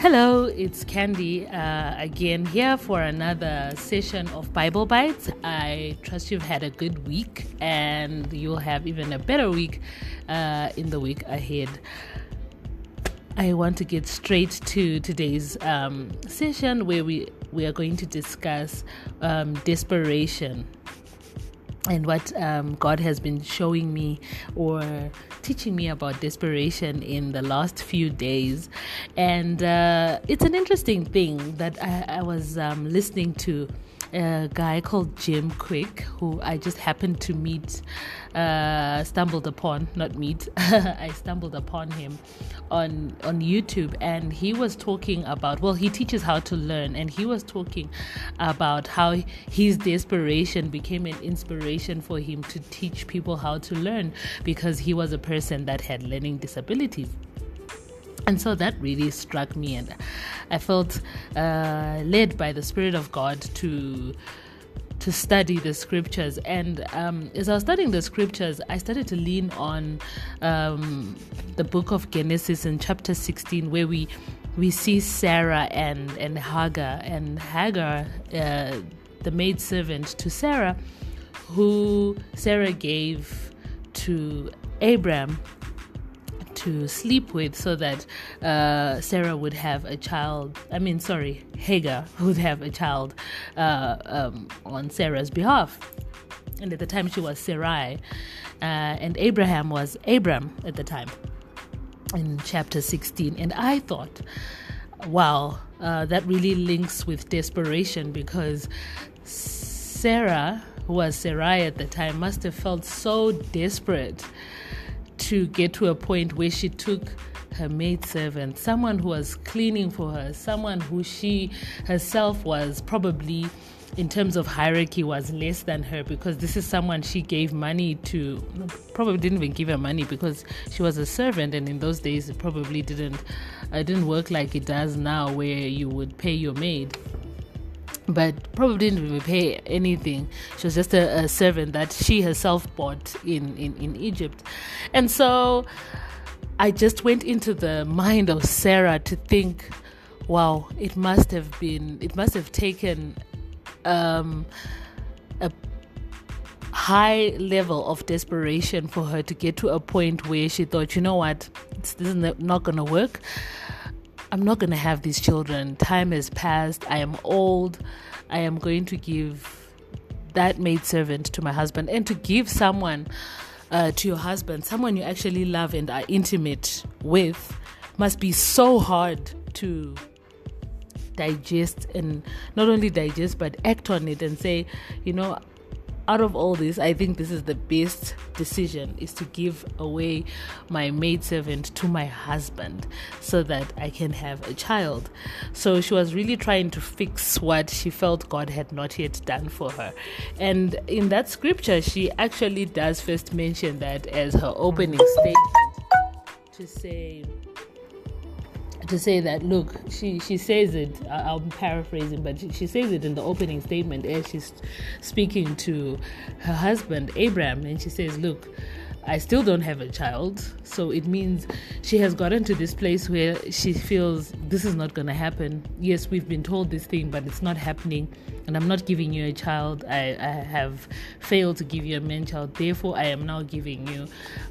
Hello, it's Candy uh, again here for another session of Bible Bites. I trust you've had a good week and you'll have even a better week uh, in the week ahead. I want to get straight to today's um, session where we, we are going to discuss um, desperation and what um, God has been showing me or teaching me about desperation in the last few days. And uh, it's an interesting thing that I, I was um, listening to a guy called Jim Kwik, who I just happened to meet, uh, stumbled upon, not meet, I stumbled upon him on on YouTube, and he was talking about. Well, he teaches how to learn, and he was talking about how his desperation became an inspiration for him to teach people how to learn because he was a person that had learning disabilities and so that really struck me and i felt uh, led by the spirit of god to to study the scriptures. And um, as i was studying the scriptures i started to lean on um, the book of genesis in chapter 16 where we we see sarah and and hagar and hagar uh, the maid servant to sarah who sarah gave to abram to sleep with so that uh, Sarah would have a child. I mean, sorry, Hagar would have a child uh, um, on Sarah's behalf. And at the time, she was Sarai, uh, and Abraham was Abram at the time in chapter 16. And I thought, wow, uh, that really links with desperation because Sarah, who was Sarai at the time, must have felt so desperate to get to a point where she took her maidservant, someone who was cleaning for her, someone who she herself was probably in terms of hierarchy was less than her because this is someone she gave money to. Probably didn't even give her money because she was a servant and in those days it probably didn't it didn't work like it does now where you would pay your maid but probably didn't pay anything. She was just a, a servant that she herself bought in, in, in Egypt. And so I just went into the mind of Sarah to think, wow, it must have been, it must have taken um, a high level of desperation for her to get to a point where she thought, you know what, this is not going to work. I'm not going to have these children. Time has passed. I am old. I am going to give that maidservant to my husband and to give someone uh, to your husband, someone you actually love and are intimate with, must be so hard to digest and not only digest but act on it and say, you know, out of all this, I think this is the best decision is to give away my maidservant to my husband so that I can have a child. So she was really trying to fix what she felt God had not yet done for her. And in that scripture, she actually does first mention that as her opening statement to say, to say that look she she says it i'm paraphrasing but she, she, says it in the opening statement as she's speaking to her husband abraham and she says look I still don't have a child. So it means she has gotten to this place where she feels this is not going to happen. Yes, we've been told this thing, but it's not happening. And I'm not giving you a child. I, I have failed to give you a man child. Therefore, I am now giving you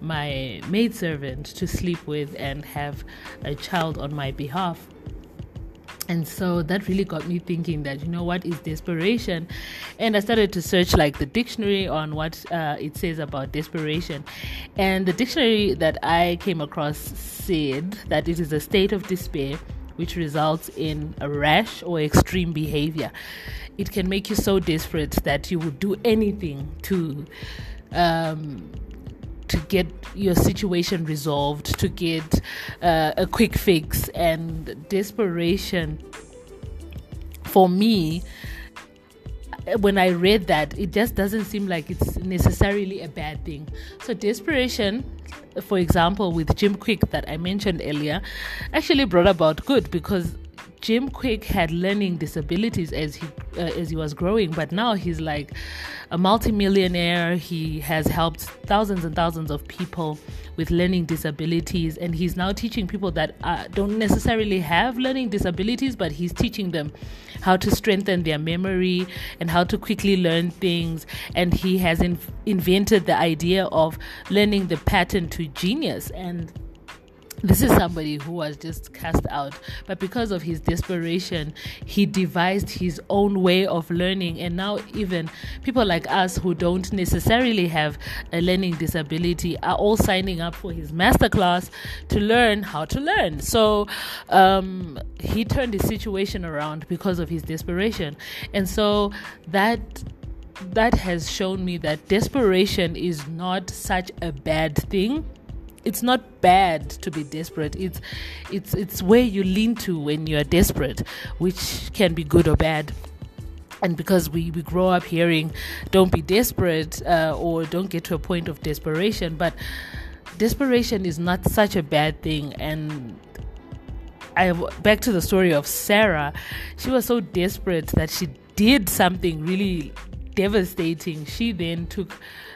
my maidservant to sleep with and have a child on my behalf and so that really got me thinking that you know what is desperation? And i started to search like the dictionary on what uh, it says about desperation. And the dictionary that i came across said that it is a state of despair which results in a rash or extreme behavior. It can make you so desperate that you would do anything to um, to get your situation resolved, to get uh, a quick fix, and desperation for me when I read that, it just doesn't seem like it's necessarily a bad thing. So, desperation, for example, with Jim Kwik that I mentioned earlier, actually brought about good because Jim Kwik had learning disabilities as he uh, as he was growing, but now he's like a multimillionaire. He has helped thousands and thousands of people with learning disabilities, and he's now teaching people that uh, don't necessarily have learning disabilities, but he's teaching them how to strengthen their memory and how to quickly learn things. And he has in- invented the idea of learning the pattern to genius and this is somebody who was just cast out, but because of his desperation, he devised his own way of learning. And now, even people like us who don't necessarily have a learning disability are all signing up for his masterclass to learn how to learn. So, um, he turned his situation around because of his desperation. And so, that that has shown me that desperation is not such a bad thing it's not bad to be desperate. It's it's it's where you lean to when you are desperate, which can be good or bad. And because we, we grow up hearing, don't be desperate uh, or don't get to a point of desperation, but desperation is not such a bad thing. And I back to the story of Sarah, she was so desperate that she did something really devastating. She then took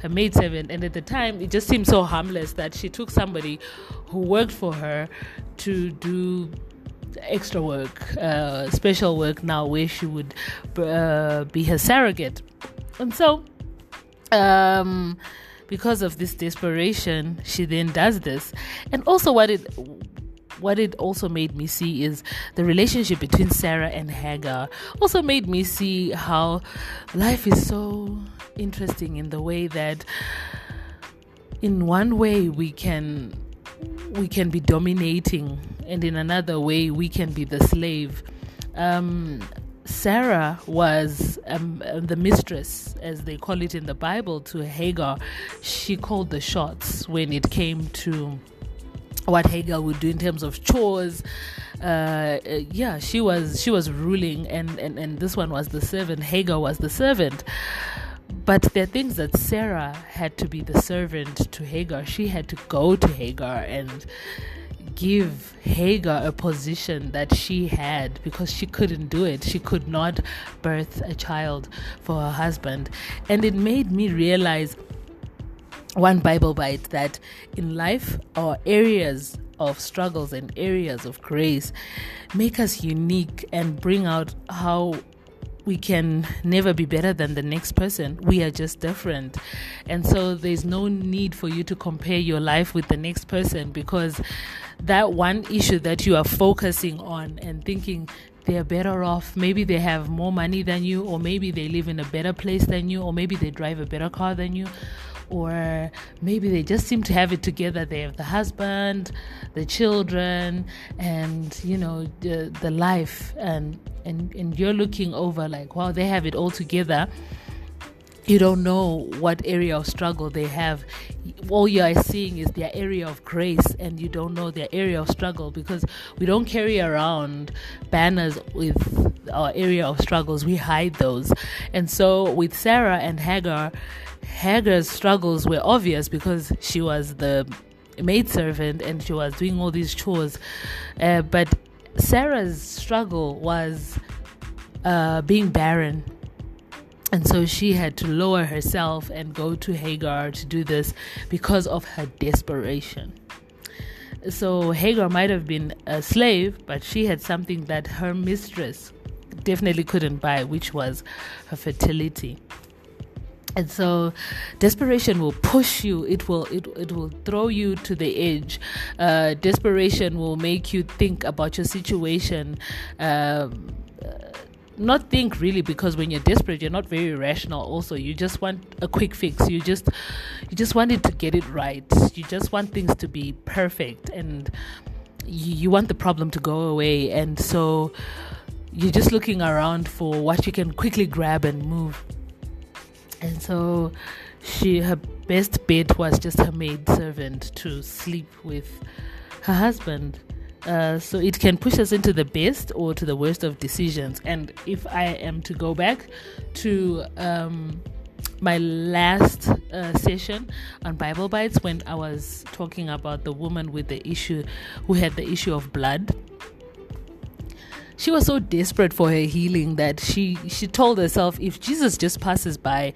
her maidservant, and at the time, it just seemed so harmless that she took somebody who worked for her to do extra work, uh, special work now, where she would uh, be her surrogate. And so, um, because of this desperation, she then does this. And also, what it what it also made me see is the relationship between Sarah and Hagar. Also made me see how life is so interesting in the way that in one way we can we can be dominating and in another way we can be the slave um, Sarah was um, the mistress, as they call it in the Bible, to Hagar. She called the shots when it came to what Hagar would do in terms of chores. Uh, uh, yeah, she was she was ruling, and, and and this one was the servant. Hagar was the servant. But there are things that Sarah had to be the servant to Hagar. She had to go to Hagar and give Hagar a position that she had because she couldn't do it. She could not birth a child for her husband. And it made me realize one Bible bite that in life, our areas of struggles and areas of grace make us unique and bring out how we can never be better than the next person. We are just different. And so there's no need for you to compare your life with the next person because that one issue that you are focusing on and thinking they're better off, maybe they have more money than you, or maybe they live in a better place than you, or maybe they drive a better car than you or maybe they just seem to have it together. They have the husband, the children, and you know the the life, and and and you're looking over like, wow, they have it all together. You don't know what area of struggle they have. All you are seeing is their area of grace, and you don't know their area of struggle because we don't carry around banners with our area of struggles. We hide those. And so with Sarah and Hagar, Hagar's struggles were obvious because she was the maidservant and she was doing all these chores. Uh, but Sarah's struggle was uh, being barren. And so she had to lower herself and go to Hagar to do this because of her desperation. So Hagar might have been a slave, but she had something that her mistress definitely couldn't buy, which was her fertility and so desperation will push you. It will it, it will throw you to the edge. Uh, desperation will make you think about your situation. Um, not think really because when you're desperate you're not very rational also. You just want a quick fix. You just you just wanted to get it right. You just want things to be perfect. And you, you want the problem to go away. And so you're just looking around for what you can quickly grab and move and so she her best bet was just her maid servant to sleep with her husband. Uh, so it can push us into the best or to the worst of decisions. And if i am to go back to um, my last uh, session on bible bites when i was talking about the woman with the issue who had the issue of blood she was so desperate for her healing that she she told herself if Jesus just passes by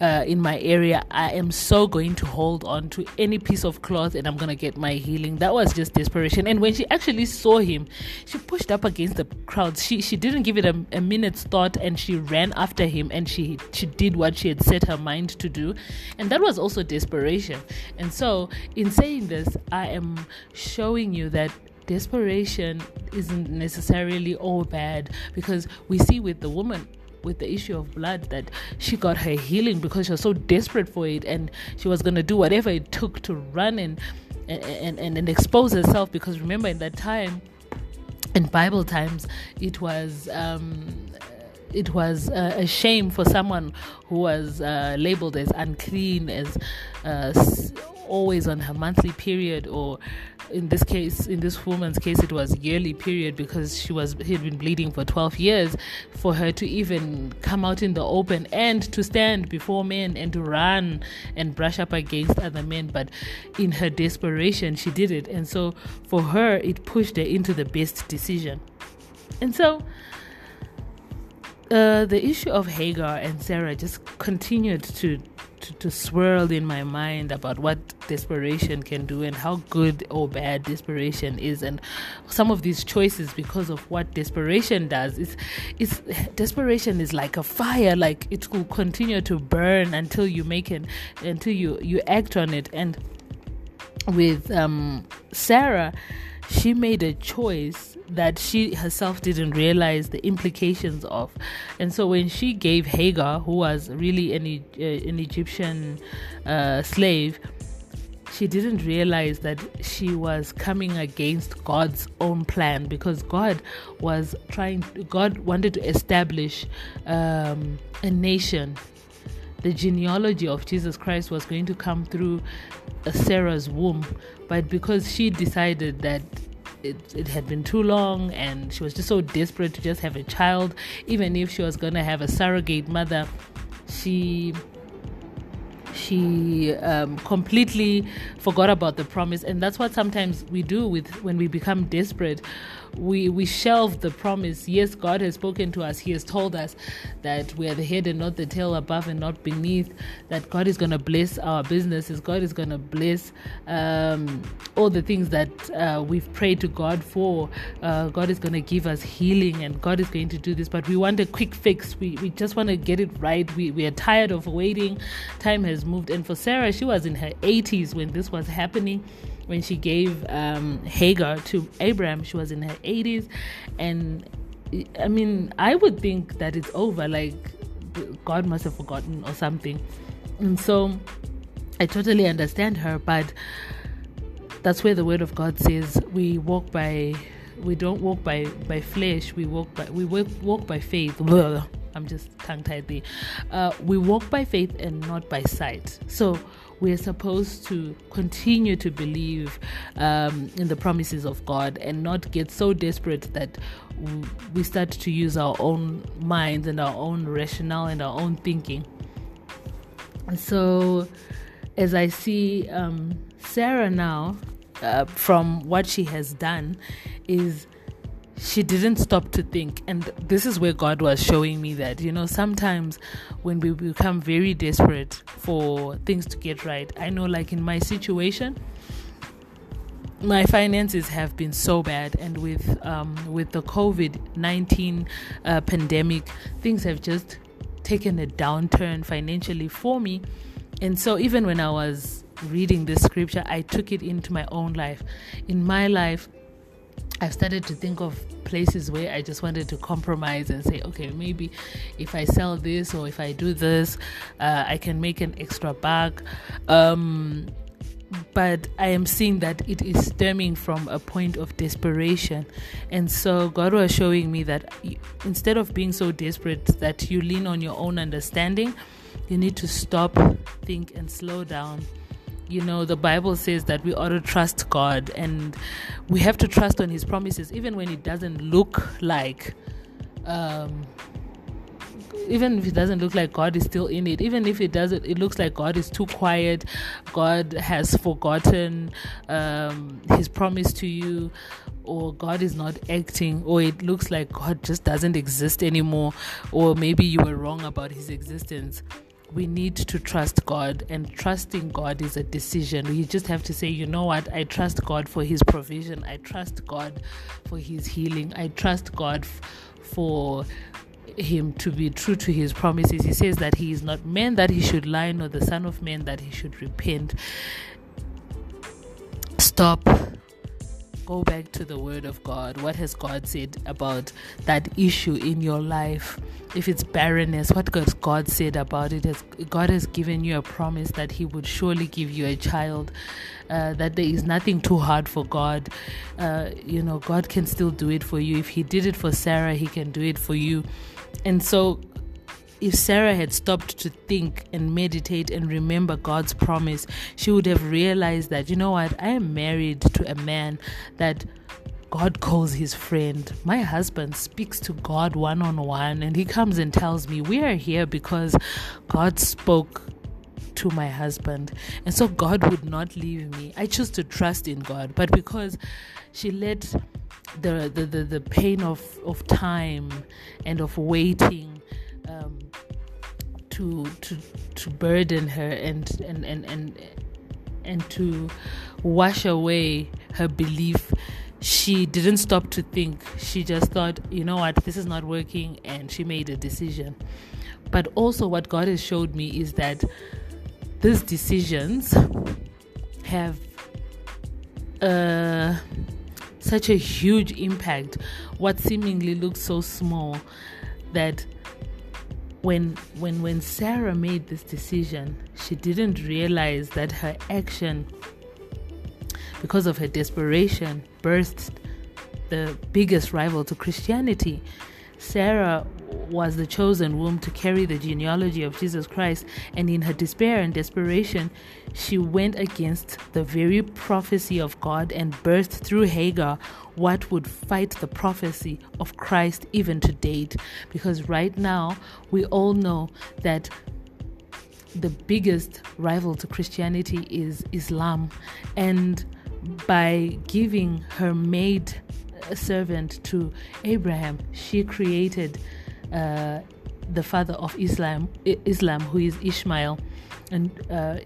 uh, in my area, I am so going to hold on to any piece of cloth and I'm going to get my healing. That was just desperation. And when she actually saw him, she pushed up against the crowd. She she didn't give it a, a minute's thought and she ran after him and she she did what she had set her mind to do. And that was also desperation. And so, in saying this, I am showing you that desperation isn't necessarily all bad because we see with the woman with the issue of blood that she got her healing because she was so desperate for it and she was going to do whatever it took to run and and, and and expose herself because remember in that time in bible times it was um it was uh, a shame for someone who was uh, labeled as unclean, as uh, always on her monthly period, or in this case, in this woman's case, it was yearly period because she was had been bleeding for 12 years. For her to even come out in the open and to stand before men and to run and brush up against other men, but in her desperation, she did it, and so for her, it pushed her into the best decision. And so, uh, the issue of Hagar and Sarah just continued to, to, to swirl in my mind about what desperation can do and how good or bad desperation is, and some of these choices because of what desperation does. It's, it's desperation is like a fire, like it will continue to burn until you make it, until you you act on it. And with um, Sarah, she made a choice that she herself didn't realize the implications of. And so when she gave Hagar, who was really an, uh, an Egyptian uh, slave, she didn't realize that she was coming against God's own plan because God was trying, God wanted to establish um, a nation. The genealogy of Jesus Christ was going to come through Sarah's womb, but because she decided that it, it had been too long and she was just so desperate to just have a child even if she was going to have a surrogate mother she she um, completely forgot about the promise. And that's what sometimes we do with when we become desperate we we shelve the promise. Yes god has spoken to us. He has told us that we are the head and not the tail above and not beneath that god is going to bless our businesses. God is going to bless um, all the things that uh, we've prayed to god for. Uh, god is going to give us healing and god is going to do this. But we want a quick fix. We, we just want to get it right. We, we are tired of waiting. Time has moved. And for sarah she was in her 80s when this was happening when she gave um, Hagar to Abraham, she was in her 80s. And I mean, I would think that it's over, like God must have forgotten or something. And so I totally understand her, but that's where the word of God says we walk by we don't walk by by flesh we walk by we walk, walk by faith i'm just tongue tied there uh, we walk by faith and not by sight so we're supposed to continue to believe um, in the promises of God and not get so desperate that we start to use our own minds and our own rationale and our own thinking. So, as I see um, Sarah now, uh, from what she has done, is she didn't stop to think. And this is where God was showing me that, you know, sometimes when we become very desperate for things to get right, I know, like in my situation, my finances have been so bad, and with um, with the COVID nineteen uh, pandemic, things have just taken a downturn financially for me. And so, even when I was reading this scripture, I took it into my own life. In my life, I've started to think of places where I just wanted to compromise and say, okay, maybe if I sell this or if I do this, uh, I can make an extra buck. Um, but I am seeing that it is stemming from a point of desperation. And so God was showing me that instead of being so desperate that you lean on your own understanding, you need to stop, think, and slow down you know the bible says that we ought to trust god and we have to trust on his promises even when it doesn't look like um, even if it doesn't look like God is still in it, even if it doesn't, it looks like God is too quiet, God has forgotten um, His promise to you, or God is not acting, or it looks like God just doesn't exist anymore, or maybe you were wrong about His existence we need to trust God, and trusting God is a decision. We just have to say, you know what, I trust God for His provision, I trust God for His healing, I trust God f- for him to be true to his promises. He says that he is not man that he should lie, nor the Son of Man that he should repent. Stop go back to the word of God. What has God said about that issue in your life? If it's barrenness, what has God said about it? Has God has given you a promise that He would surely give you a child, uh, that there is nothing too hard for God. Uh, you know, God can still do it for you. If He did it for Sarah, He can do it for you. And so if Sarah had stopped to think and meditate and remember God's promise, she would have realized that, you know what, I am married to a man that God calls his friend. My husband speaks to God one on one, and he comes and tells me, We are here because God spoke to my husband. And so God would not leave me. I choose to trust in God. But because she let the the, the, the pain of, of time and of waiting um, to to to burden her and and and and and to wash away her belief. She didn't stop to think. She just thought you know what? This is not working and she made a decision. But also what god has showed me is that these decisions have uh, such a huge impact. What seemingly looks so small that when when when Sarah made this decision, she didn't realize that her action because of her desperation birthed the biggest rival to Christianity. Sarah was the chosen womb to carry the genealogy of Jesus Christ, and in her despair and desperation, she went against the very prophecy of God and birthed through Hagar what would fight the prophecy of Christ even to date. Because right now, we all know that the biggest rival to Christianity is Islam, and by giving her maid uh, servant to Abraham, she created uh, the father of Islam, Islam, who is Ishmael, and uh,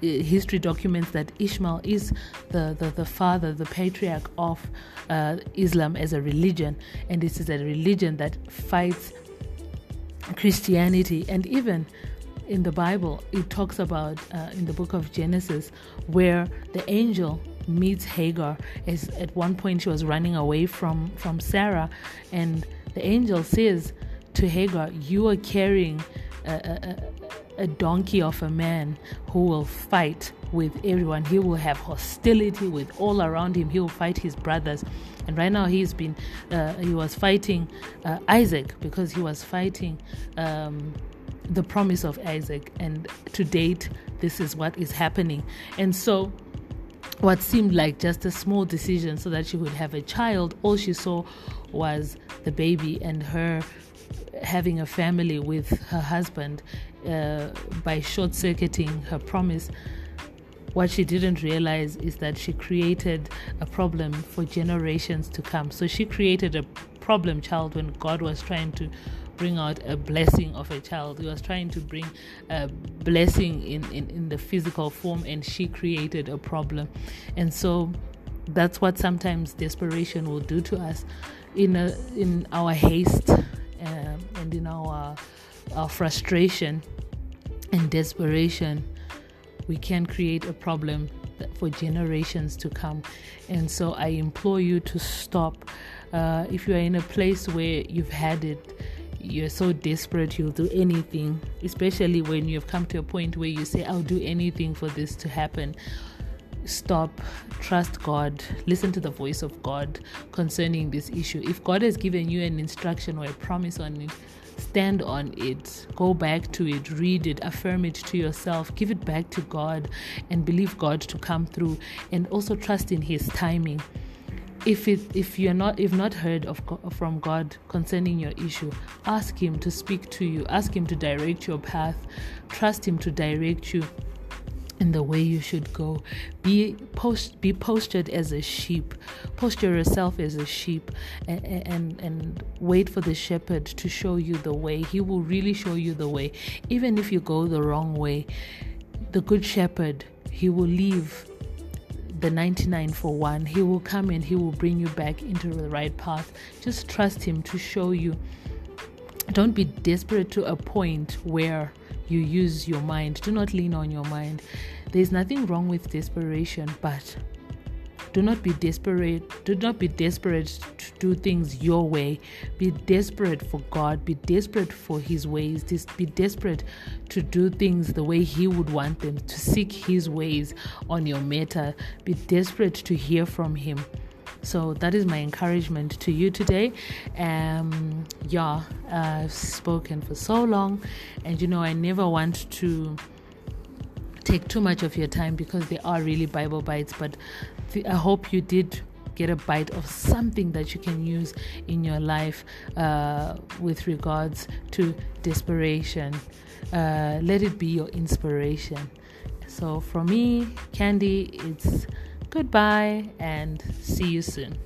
history documents that Ishmael is the, the, the father, the patriarch of uh, Islam as a religion, and this is a religion that fights Christianity, and even in the Bible, it talks about uh, in the book of Genesis where the angel meets Hagar. As at one point she was running away from from Sarah, and the angel says to Hagar, "You are carrying a, a, a donkey of a man who will fight with everyone. He will have hostility with all around him. He will fight his brothers." And right now he's been uh, he was fighting uh, Isaac because he was fighting. Um, the promise of Isaac, and to date, this is what is happening. And so, what seemed like just a small decision so that she would have a child, all she saw was the baby and her having a family with her husband uh, by short circuiting her promise. What she didn't realize is that she created a problem for generations to come. So she created a problem child when God was trying to bring out a blessing of a child. He was trying to bring a blessing in, in, in the physical form, and she created a problem. And so that's what sometimes desperation will do to us in, a, in our haste um, and in our, our frustration and desperation. We can create a problem for generations to come. And so I implore you to stop. Uh, if you are in a place where you've had it, you're so desperate you'll do anything, especially when you've come to a point where you say, I'll do anything for this to happen. Stop, trust God, listen to the voice of God concerning this issue. If God has given you an instruction or a promise on it, stand on it, go back to it, read it, affirm it to yourself, give it back to God, and believe God to come through, and also trust in His timing. If it if you're not if not heard of from God concerning your issue, ask Him to speak to you. Ask Him to direct your path. Trust Him to direct you in the way you should go. Be post be postured as a sheep. Posture yourself as a sheep and, and and wait for the shepherd to show you the way. He will really show you the way. Even if you go the wrong way, the good shepherd, he will leave the 99 for one. He will come and he will bring you back into the right path. Just trust him to show you. Don't be desperate to a point where you use your mind. Do not lean on your mind. There's nothing wrong with desperation, but do not be desperate. Do not be desperate to do things your way. Be desperate for God. Be desperate for His ways. Just Be desperate to do things the way He would want them. To seek His ways on your matter. Be desperate to hear from Him. So that is my encouragement to you today. Um, yeah, I've spoken for so long, and you know, I never want to take too much of your time because they are really Bible bites. But th- I hope you did get a bite of something that you can use in your life uh, with regards to desperation. Uh, let it be your inspiration. So, for me, Candy, it's Goodbye and see you soon.